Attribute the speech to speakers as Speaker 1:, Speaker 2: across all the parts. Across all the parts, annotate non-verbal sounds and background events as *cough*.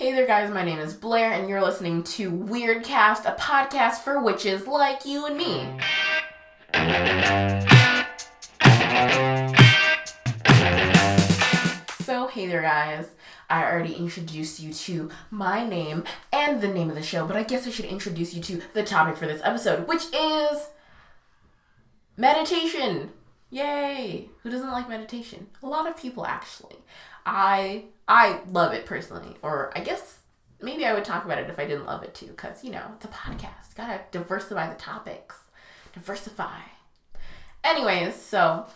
Speaker 1: Hey there, guys. My name is Blair, and you're listening to Weirdcast, a podcast for witches like you and me. So, hey there, guys. I already introduced you to my name and the name of the show, but I guess I should introduce you to the topic for this episode, which is meditation. Yay! Who doesn't like meditation? A lot of people actually. I I love it personally, or I guess maybe I would talk about it if I didn't love it too, because you know it's a podcast. Gotta diversify the topics, diversify. Anyways, so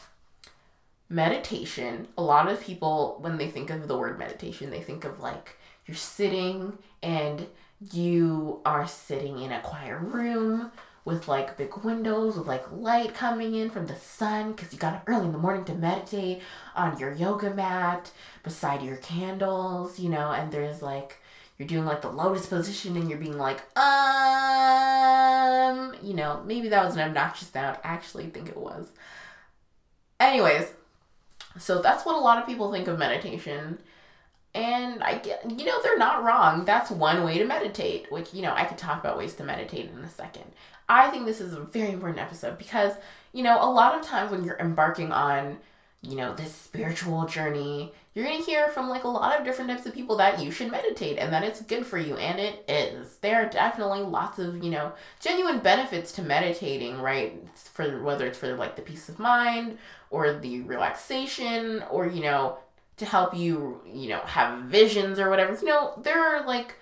Speaker 1: meditation. A lot of people, when they think of the word meditation, they think of like you're sitting and you are sitting in a quiet room with like big windows with like light coming in from the sun because you got up early in the morning to meditate on your yoga mat beside your candles, you know, and there's like you're doing like the lotus position and you're being like, um, you know, maybe that was an obnoxious sound. I actually think it was. Anyways, so that's what a lot of people think of meditation. And I get, you know, they're not wrong. That's one way to meditate, which, you know, I could talk about ways to meditate in a second. I think this is a very important episode because, you know, a lot of times when you're embarking on, you know, this spiritual journey, you're going to hear from like a lot of different types of people that you should meditate and that it's good for you. And it is. There are definitely lots of, you know, genuine benefits to meditating, right? For whether it's for like the peace of mind or the relaxation or, you know, to help you, you know, have visions or whatever. You know, there are like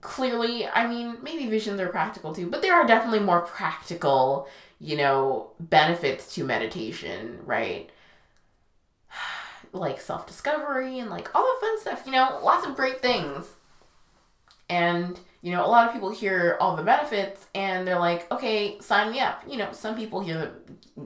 Speaker 1: clearly, I mean, maybe visions are practical too, but there are definitely more practical, you know, benefits to meditation, right? *sighs* Like self discovery and like all the fun stuff, you know, lots of great things. And, you know, a lot of people hear all the benefits and they're like, okay, sign me up. You know, some people hear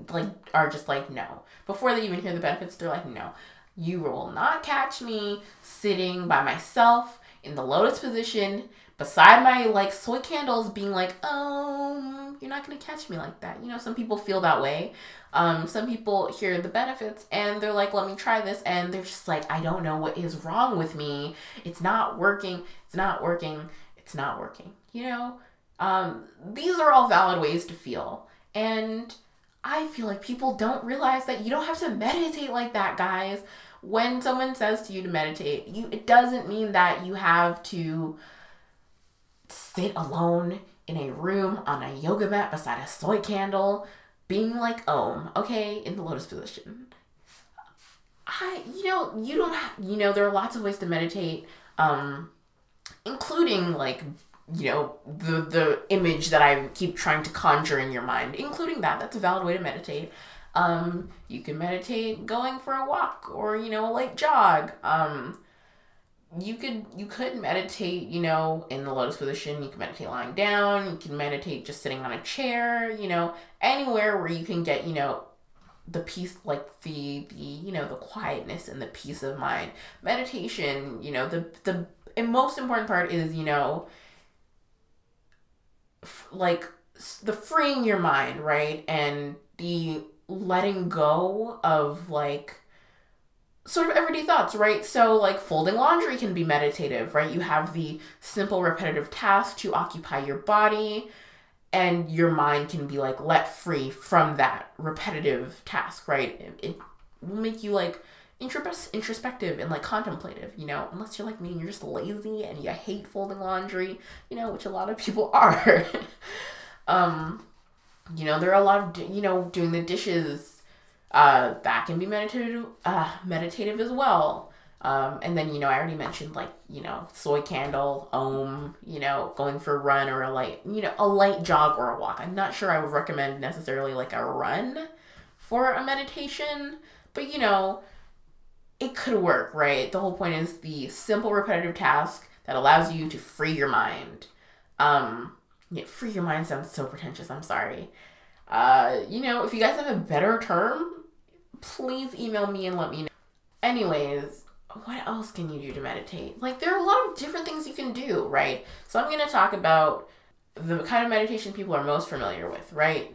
Speaker 1: like, are just like, no. Before they even hear the benefits, they're like, no. You will not catch me sitting by myself in the lotus position beside my like soy candles being like oh, you're not gonna catch me like that. You know some people feel that way. Um some people hear the benefits and they're like let me try this. And they're just like i don't know what is wrong with me. It's not working. It's not working. It's not working you know? Um these are all valid ways to feel. And i feel like people don't realize that you don't have to meditate like that guys when someone says to you to meditate you it doesn't mean that you have to sit alone in a room on a yoga mat beside a soy candle, being like Om, okay, in the lotus position. I, you know, you don't have, you know, there are lots of ways to meditate, um, including like, you know, the the image that I keep trying to conjure in your mind, including that. That's a valid way to meditate. Um, you can meditate going for a walk or you know a light jog. Um, you could you could meditate you know in the lotus position. You can meditate lying down. You can meditate just sitting on a chair you know anywhere where you can get you know the peace like the the you know the quietness and the peace of mind. Meditation you know the the most important part is you know f- like the freeing your mind right? And the letting go of like sort of everyday thoughts, right? So, like folding laundry can be meditative, right? You have the simple repetitive task to occupy your body, and your mind can be like let free from that repetitive task, right? It, it will make you like introspective and like contemplative, you know, unless you're like me and you're just lazy and you hate folding laundry, you know, which a lot of people *laughs* are. um, you know, there are a lot of, you know, doing the dishes uh, that can be meditative, uh, meditative as well. Um, and then, you know, I already mentioned like, you know, soy candle, om, you know, going for a run or a light, you know, a light jog or a walk. I'm not sure I would recommend necessarily like a run for a meditation, but you know, it could work, right? The whole point is the simple repetitive task that allows you to free your mind. Um, yeah, free your mind sounds so pretentious. I'm sorry. Uh, you know, if you guys have a better term, please email me and let me know. Anyways, what else can you do to meditate? Like, there are a lot of different things you can do, right? So, I'm going to talk about the kind of meditation people are most familiar with, right?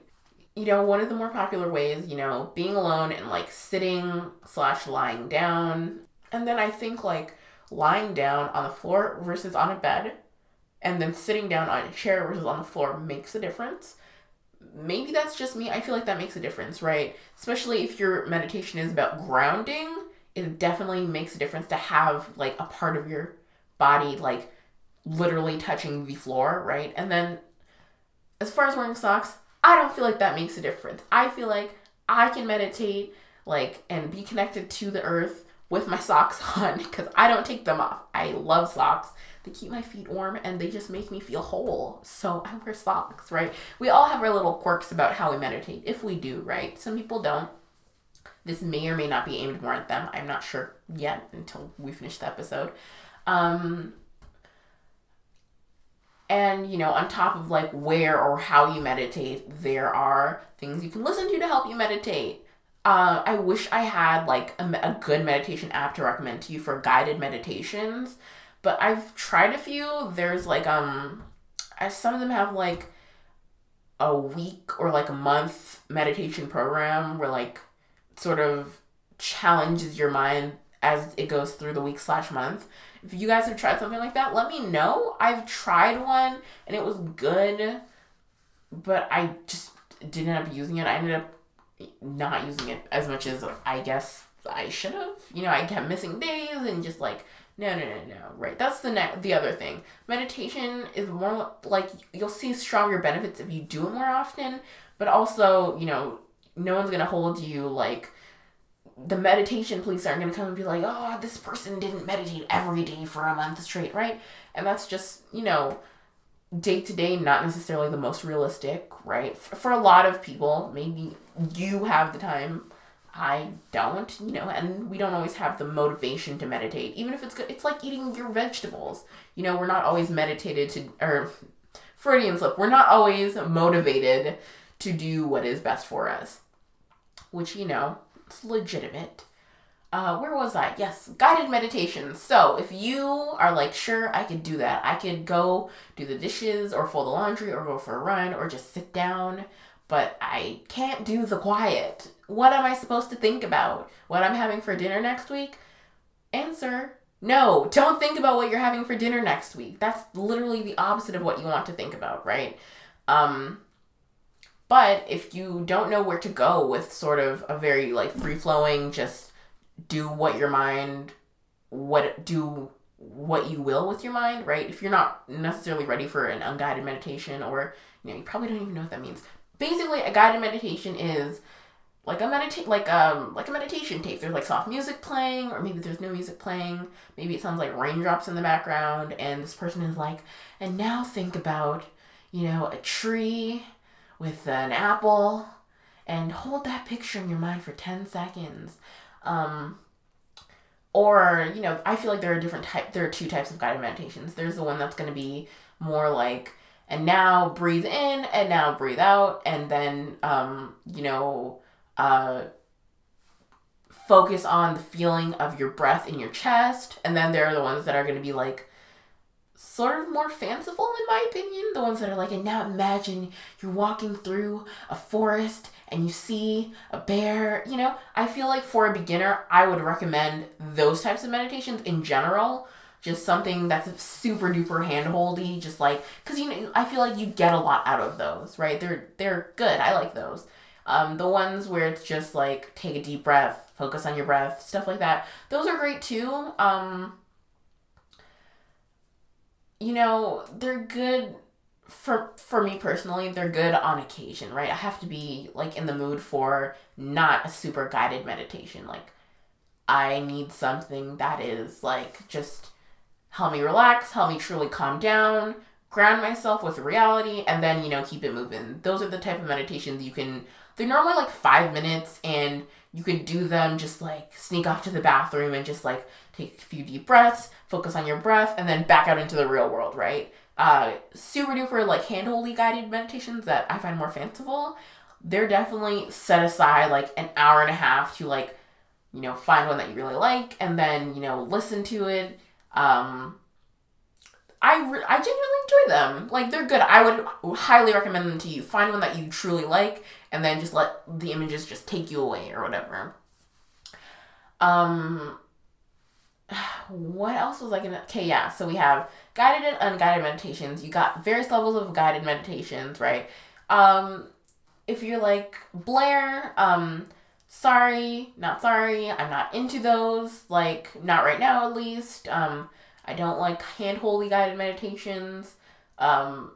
Speaker 1: You know, one of the more popular ways, you know, being alone and like sitting slash lying down. And then I think like lying down on the floor versus on a bed, and then sitting down on a chair versus on the floor makes a difference. Maybe that's just me. I feel like that makes a difference, right? Especially if your meditation is about grounding, it definitely makes a difference to have like a part of your body like literally touching the floor, right? And then as far as wearing socks, I don't feel like that makes a difference. I feel like I can meditate like and be connected to the earth with my *laughs* socks on because I don't take them off. I love socks. They keep my feet warm and they just make me feel whole. So I wear socks, right? We all have our little quirks about how we meditate, if we do, right? Some people don't. This may or may not be aimed more at them. I'm not sure yet until we finish the episode. Um, and you know, on top of like where or how you meditate, there are things you can listen to to help you meditate. Uh, I wish I had like a, a good meditation app to recommend to you for guided meditations, but I've tried a few. There's like um, some of them have like a week or like a month meditation program where like sort of challenges your mind as it goes through the week slash month. If you guys have tried something like that, let me know. I've tried one and it was good, but I just didn't end up using it. I ended up not using it as much as I guess I should have. You know, I kept missing days and just like no, no, no, no. Right. That's the ne- the other thing. Meditation is more like you'll see stronger benefits if you do it more often, but also, you know, no one's going to hold you like the meditation police aren't going to come and be like, "Oh, this person didn't meditate every day for a month straight," right? And that's just, you know, day to day not necessarily the most realistic, right? For a lot of people, maybe you have the time I don't, you know, and we don't always have the motivation to meditate. Even if it's good, it's like eating your vegetables. You know, we're not always meditated to, or Freudian slip, we're not always motivated to do what is best for us. Which, you know, it's legitimate. Uh, where was I? Yes, guided meditation. So if you are like, sure, I could do that. I could go do the dishes or fold the laundry or go for a run or just sit down, but I can't do the quiet what am I supposed to think about? What I'm having for dinner next week? Answer no, don't think about what you're having for dinner next week. That's literally the opposite of what you want to think about, right? Um, but if you don't know where to go with sort of a very like free flowing, just do what your mind, what do what you will with your mind, right? If you're not necessarily ready for an unguided meditation, or you know, you probably don't even know what that means. Basically, a guided meditation is like a medita- like um like a meditation tape. There's like soft music playing, or maybe there's no music playing. Maybe it sounds like raindrops in the background, and this person is like, and now think about, you know, a tree with an apple, and hold that picture in your mind for ten seconds. Um, or you know, I feel like there are different type. There are two types of guided meditations. There's the one that's going to be more like and now breathe in and now breathe out and then um you know uh, focus on the feeling of your breath in your chest. And then there are the ones that are going to be like sort of more fanciful, in my opinion. The ones that are like, and now imagine you're walking through a forest and you see a bear. You know, I feel like for a beginner, I would recommend those types of meditations in general. Just something that's super duper handholdy, just like because you know I feel like you get a lot out of those, right? They're they're good. I like those. Um, the ones where it's just like take a deep breath, focus on your breath, stuff like that. Those are great too. Um, you know, they're good for for me personally. They're good on occasion, right? I have to be like in the mood for not a super guided meditation. Like I need something that is like just help me relax, help me truly calm down, ground myself with reality, and then you know keep it moving. Those are the type of meditations you can they're normally like five minutes and you could do them just like sneak off to the bathroom and just like take a few deep breaths, focus on your breath, and then back out into the real world, right? Uh, super duper like handholdy guided meditations that I find more fanciful. They're definitely set aside like an hour and a half to like, you know, find one that you really like and then, you know, listen to it. Um, I, re- I genuinely enjoy them. Like they're good. I would highly recommend them to you. Find one that you truly like and then just let the images just take you away or whatever. Um *sighs* what else was I gonna? Okay, yeah. So we have guided and unguided meditations. You got various levels of guided meditations, right? Um, if you're like Blair, um, sorry, not sorry. I'm not into those. Like, not right now, at least. Um, I don't like hand holy guided meditations. Um,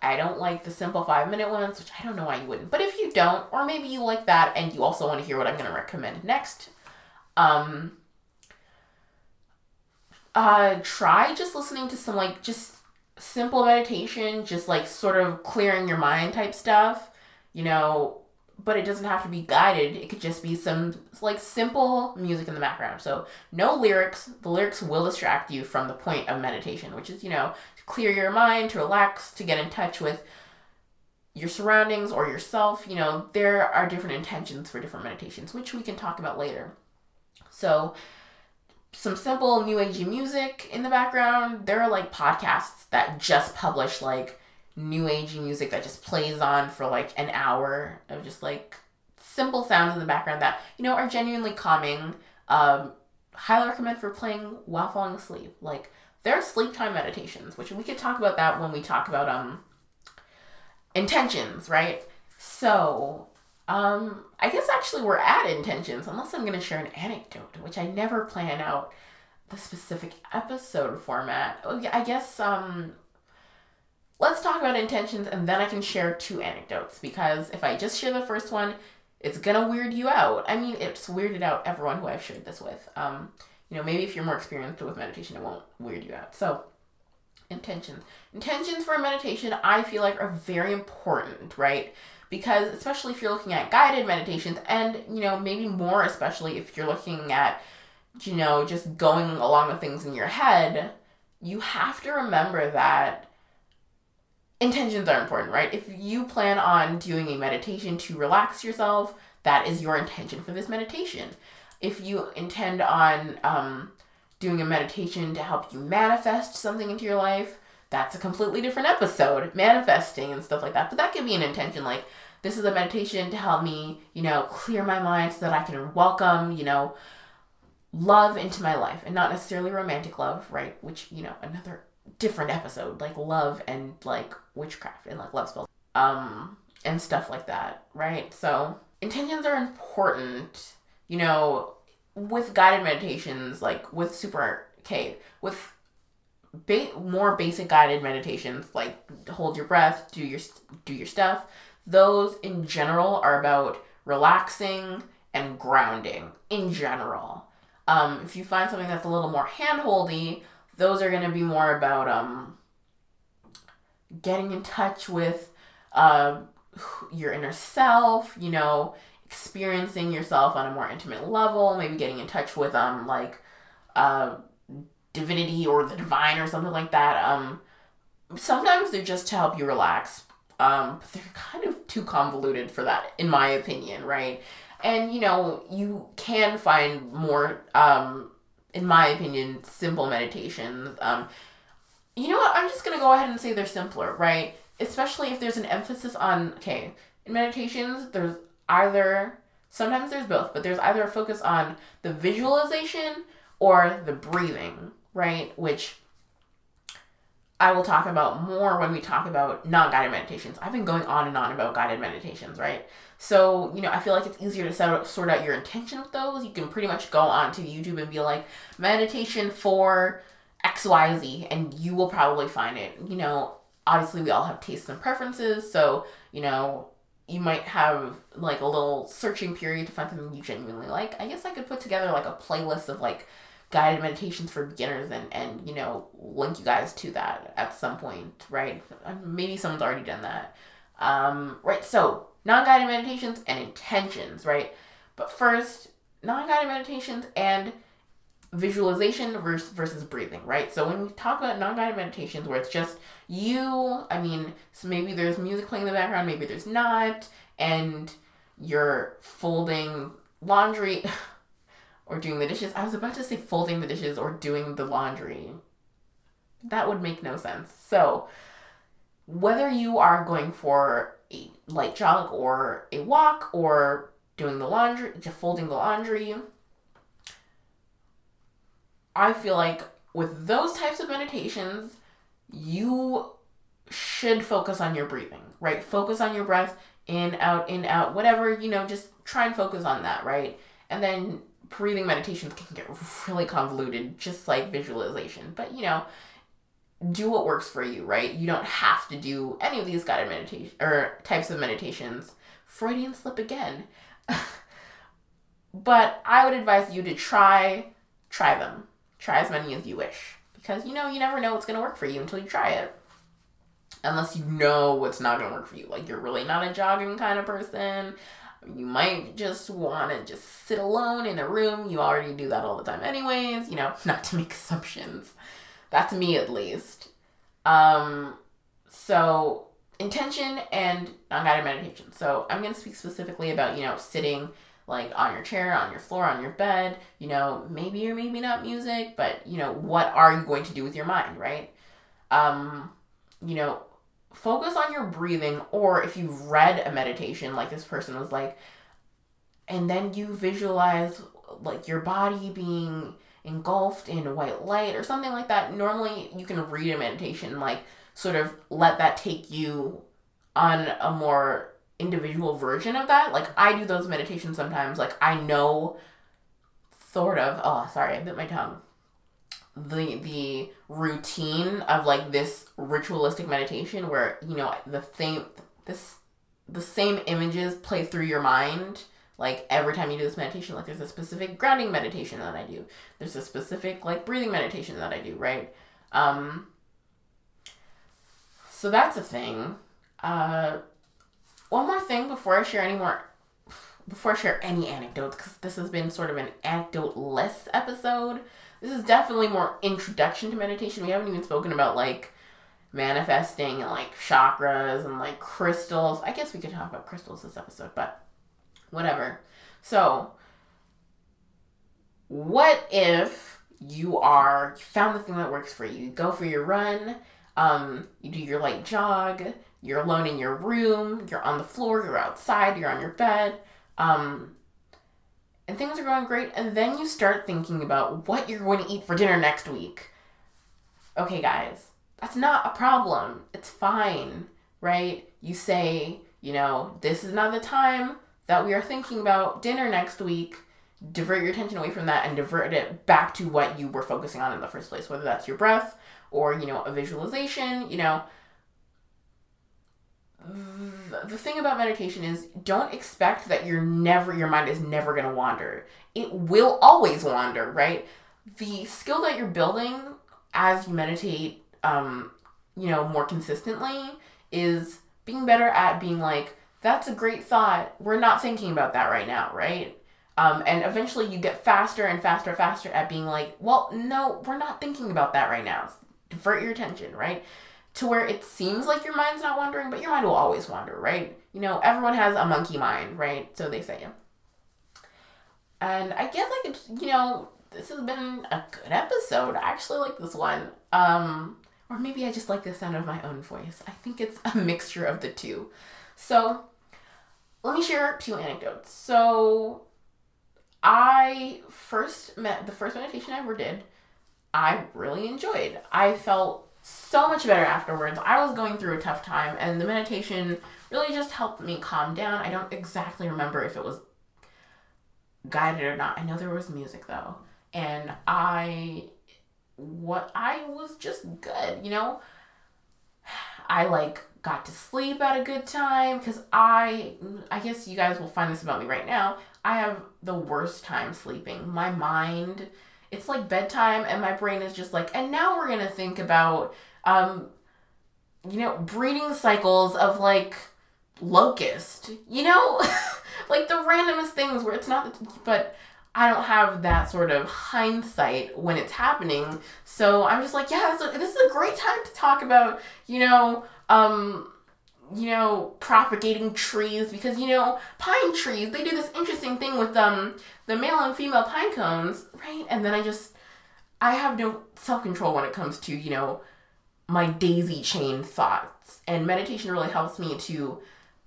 Speaker 1: I don't like the simple five minute ones, which I don't know why you wouldn't. But if you don't, or maybe you like that and you also want to hear what I'm going to recommend next, um, uh, try just listening to some like just simple meditation, just like sort of clearing your mind type stuff, you know. But it doesn't have to be guided. It could just be some like simple music in the background. So no lyrics. The lyrics will distract you from the point of meditation, which is you know to clear your mind, to relax, to get in touch with your surroundings or yourself. You know there are different intentions for different meditations, which we can talk about later. So some simple new agey music in the background. There are like podcasts that just publish like new agey music that just plays on for like an hour of just like simple sounds in the background that you know are genuinely calming. Um, highly recommend for playing while falling asleep. Like there are sleep time meditations, which we could talk about that when we talk about um intentions, right? So um, I guess actually we're at intentions, unless I'm going to share an anecdote, which I never plan out the specific episode format. Oh, I guess um, let's talk about intentions, and then I can share two anecdotes because if I just share the first one, it's gonna weird you out. I mean, it's weirded out everyone who I've shared this with. Um, you know, maybe if you're more experienced with meditation, it won't weird you out. So, intentions. Intentions for meditation, I feel like, are very important, right? because especially if you're looking at guided meditations and you know maybe more especially if you're looking at you know just going along with things in your head you have to remember that intentions are important right if you plan on doing a meditation to relax yourself that is your intention for this meditation if you intend on um, doing a meditation to help you manifest something into your life that's a completely different episode, manifesting and stuff like that. But that could be an intention like, this is a meditation to help me, you know, clear my mind so that I can welcome, you know, love into my life and not necessarily romantic love, right? Which, you know, another different episode, like love and like witchcraft and like love spells, um, and stuff like that, right? So intentions are important, you know, with guided meditations, like with super, okay, with ba- more basic guided meditations like hold your breath, do your do your stuff. Those in general are about relaxing and grounding in general. Um, if you find something that's a little more handholdy, those are going to be more about um, getting in touch with uh, your inner self, you know, experiencing yourself on a more intimate level, maybe getting in touch with um like uh divinity or the divine or something like that. Um, sometimes they're just to help you relax. Um, but they're kind of too convoluted for that, in my opinion, right? And you know, you can find more, um, in my opinion, simple meditations. Um, you know what? I'm just gonna go ahead and say they're simpler, right? Especially if there's an emphasis on okay, in meditations, there's either sometimes there's both, but there's either a focus on the visualization or the breathing, right? Which I will talk about more when we talk about non guided meditations. I've been going on and on about guided meditations, right? So, you know, I feel like it's easier to sort, out your intention with those. You can pretty much go onto YouTube and be like, meditation for XYZ, and you will probably find it. You know, obviously, we all have tastes and preferences. So, you know, you might have like a little searching period to find something you genuinely like. I guess I could put together like a playlist of like guided meditations for beginners and and you know link you guys to that at some point right maybe someone's already done that um, right so non-guided meditations and intentions right but first non-guided meditations and visualization versus versus breathing right so when we talk about non-guided meditations where it's just you i mean so maybe there's music playing in the background maybe there's not and you're folding laundry *laughs* or doing the dishes. I was about to say folding the dishes or doing the laundry. That would make no sense. So, whether you are going for a light jog or a walk or doing the laundry, folding the laundry, I feel like with those types of meditations, you should focus on your breathing, right? Focus on your breath in, out, in, out, whatever, you know, just try and focus on that, right? And then breathing meditations can get really convoluted, just like visualization. But, you know, do what works for you, right? You don't have to do any of these guided meditation or types of meditations. Freudian slip again. *laughs* but I would advise you to try try them. Try as many as you wish because you know you never know what's going to work for you until you try it. Unless you know what's not going to work for you. Like you're really not a jogging kind of person. You might just want to just sit alone in a room. You already do that all the time anyways, you know, *laughs* not to make assumptions. That's me at least. Um, so intention and non-guided meditation. So I'm going to speak specifically about, you know, sitting like on your chair, on your floor, on your bed, you know, maybe or maybe not music, but you know, what are you going to do with your mind, right? Um, you know, focus on your breathing or if you've read a meditation like this person was like and then you visualize like your body being engulfed in white light or something like that. Normally, you can read a meditation, like sort of let that take you on a more individual version of that. Like I do those meditations sometimes. Like I know sort of. Oh, sorry, I bit my tongue. The the routine of like this ritualistic meditation where you know the same this the same images play through your mind like every time you do this meditation like there's a specific grounding meditation that i do. There's a specific like breathing meditation that i do right? Um so that's a thing. Uh one more thing before i share any more before i share any anecdotes because this has been sort of an anecdote-less episode. This is definitely more introduction to meditation. We haven't even spoken about like manifesting and like chakras and like crystals. I guess we could talk about crystals this episode but whatever. So, what if you are you found the thing that works for you? You go for your run, um, you do your light jog, you're alone in your room, you're on the floor, you're outside, you're on your bed, um, and things are going great, and then you start thinking about what you're going to eat for dinner next week. Okay, guys, that's not a problem. It's fine, right? You say, you know, this is not the time that we are thinking about dinner next week, divert your attention away from that and divert it back to what you were focusing on in the first place, whether that's your breath or, you know, a visualization, you know. The thing about meditation is don't expect that you're never your mind is never going to wander. It will always wander, right? The skill that you're building as you meditate um, you know, more consistently is being better at being like that's a great thought. We're not thinking about that right now, right? Um, and eventually you get faster and faster faster at being like, well, no, we're not thinking about that right now. Divert your attention, right? To where it seems like your mind's not wandering, but your mind will always wander, right? You know, everyone has a monkey mind, right? So they say. And I guess I could, you know, this has been a good episode. I actually like this one. Um, or maybe I just like the sound of my own voice. I think it's a mixture of the two. So, let me share two anecdotes. So, I first met the first meditation I ever did. I really enjoyed. I felt so much better afterwards. I was going through a tough time, and the meditation really just helped me calm down. I don't exactly remember if it was guided or not. I know there was music though, and I what I was just good, you know. *sighs* I like got to sleep at a good time because I I guess you guys will find this about me right now. I have the worst time sleeping. My mind it's like bedtime and my brain is just like and now we're going to think about um you know breeding cycles of like locust. You know? *laughs* like the randomest things where it's not but I don't have that sort of hindsight when it's happening. So I'm just like, yeah, this is a, this is a great time to talk about, you know, um, you know, propagating trees because you know pine trees they do this interesting thing with um the male and female pine cones, right? And then I just I have no self control when it comes to you know my daisy chain thoughts, and meditation really helps me to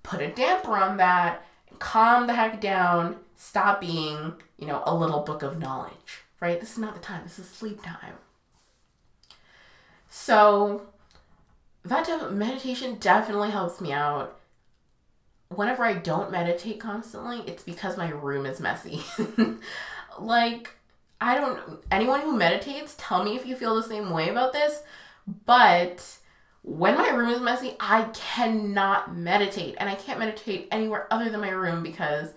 Speaker 1: put a damper on that, calm the heck down, stop being you know a little book of knowledge, right? This is not the time. This is sleep time. So that def- meditation definitely helps me out. Whenever I don't meditate constantly, it's because my room is messy. *laughs* like I don't anyone who meditates, tell me if you feel the same way about this, but when my room is messy, I cannot meditate and I can't meditate anywhere other than my room because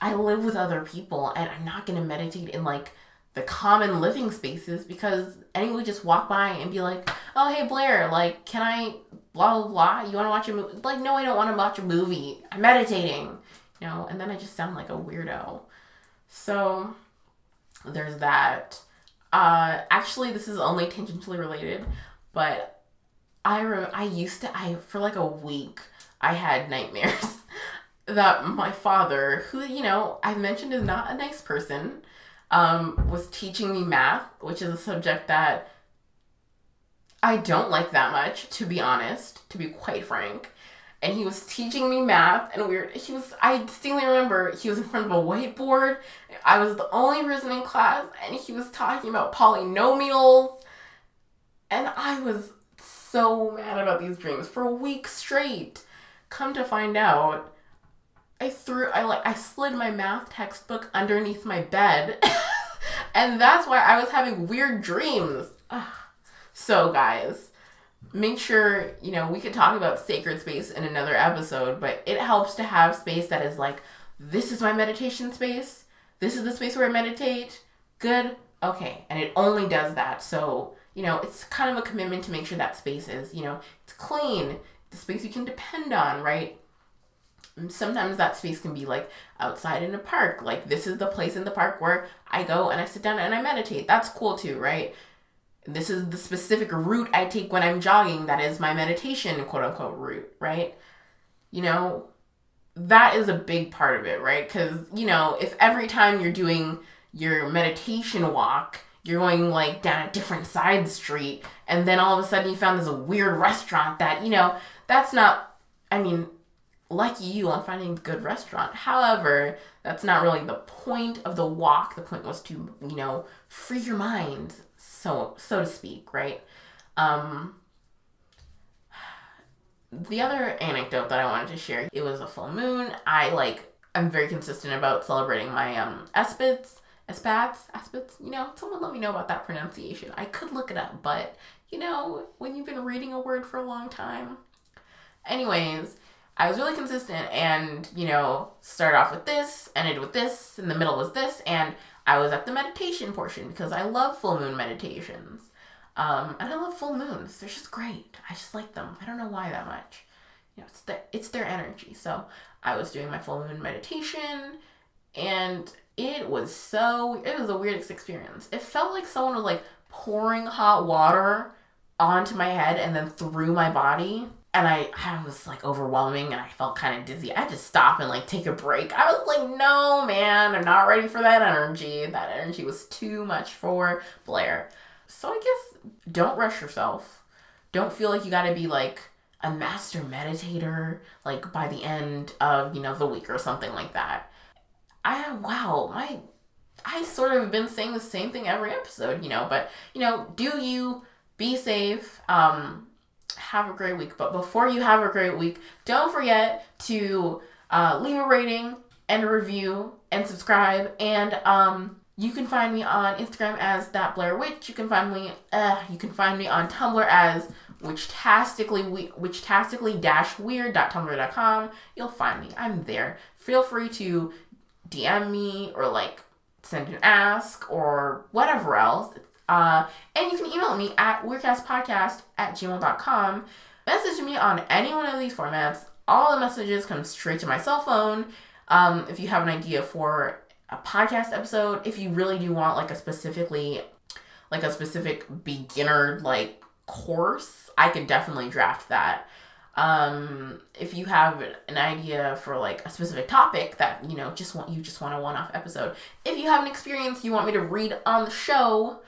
Speaker 1: I live with other people and I'm not going to meditate in like the common living spaces because anyone would just walk by and be like, "Oh, hey Blair, like, can I blah blah blah? You want to watch a movie?" Like, no, I don't want to watch a movie. I'm meditating, you know. And then I just sound like a weirdo. So there's that. Uh, actually, this is only tangentially related, but I rem- I used to I for like a week I had nightmares *laughs* that my father, who you know I've mentioned is not a nice person um, was teaching me math, which is a subject that I don't like that much, to be honest, to be quite frank. And he was teaching me math, and we were, he was, I distinctly remember he was in front of a whiteboard. I was the only person in class, and he was talking about polynomials. And I was so mad about these dreams for a week straight. Come to find out, I threw I like I slid my math textbook underneath my bed. *laughs* and that's why I was having weird dreams. so guys, make sure, you know, we could talk about sacred space in another episode, but it helps to have space that is like this is my meditation space. This is the space where I meditate. Good. Okay. And it only does that. So, you know, it's kind of a commitment to make sure that space is, you know, it's clean, the space you can depend on, right? Sometimes that space can be like outside in a park. Like this is the place in the park where I go and I sit down and I meditate. That's cool too, right? This is the specific route I take when I'm jogging. That is my meditation, quote unquote, route, right? You know, that is a big part of it, right? Because, you know, if every time you're doing your meditation walk, you're going like down a different side street, and then all of a sudden you found this weird restaurant that, you know, that's not, I mean, lucky you on finding a good restaurant. However, that's not really the point of the walk. The point was to, you know, free your mind, so so to speak, right? Um the other anecdote that I wanted to share, it was a full moon. I like I'm very consistent about celebrating my um espits, espats, espits, you know, someone let me know about that pronunciation. I could look it up, but you know, when you've been reading a word for a long time. Anyways, I was really consistent and, you know, started off with this, ended with this, in the middle was this, and I was at the meditation portion because I love full moon meditations. Um, and I love full moons. They're just great. I just like them. I don't know why that much. You know, it's the, it's their energy. So I was doing my full moon meditation and it was so it was a weird experience. It felt like someone was like pouring hot water onto my head and then through my body and I, I was like overwhelming and I felt kind of dizzy. I had to stop and like take a break. I was like, no, man, I'm not ready for that energy. That energy was too much for Blair. So I guess don't rush yourself. Don't feel like you got to be like a master meditator like by the end of, you know, the week or something like that. I wow, my I sort of been saying the same thing every episode, you know, but you know, do you be safe? Um have a great week. But before you have a great week, don't forget to uh, leave a rating and a review and subscribe. And um, you can find me on Instagram as that Blair Witch. You can find me. Uh, you can find me on Tumblr as whichtastically dash weird.tumblr.com. You'll find me. I'm there. Feel free to DM me or like send an ask or whatever else. Uh, and you can email me at weirdcastpodcast at gmail.com. Message me on any one of these formats. All the messages come straight to my cell phone. Um, if you have an idea for a podcast episode, if you really do want like a specifically, like a specific beginner like course, I could definitely draft that. Um, if you have an idea for like a specific topic that you know just want you just want a one-off episode, if you have an experience you want me to read on the show,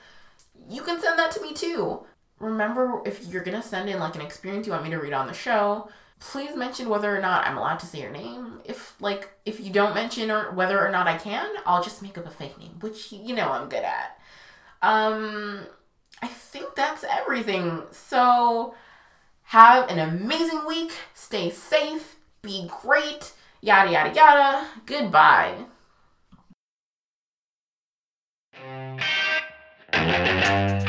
Speaker 1: you can send that to me too. Remember, if you're gonna send in like an experience you want me to read on the show, please mention whether or not I'm allowed to say your name. If like if you don't mention or whether or not I can, I'll just make up a fake name, which you know I'm good at. Um I think that's everything. So have an amazing week. Stay safe. Be great. Yada yada yada. Goodbye. Música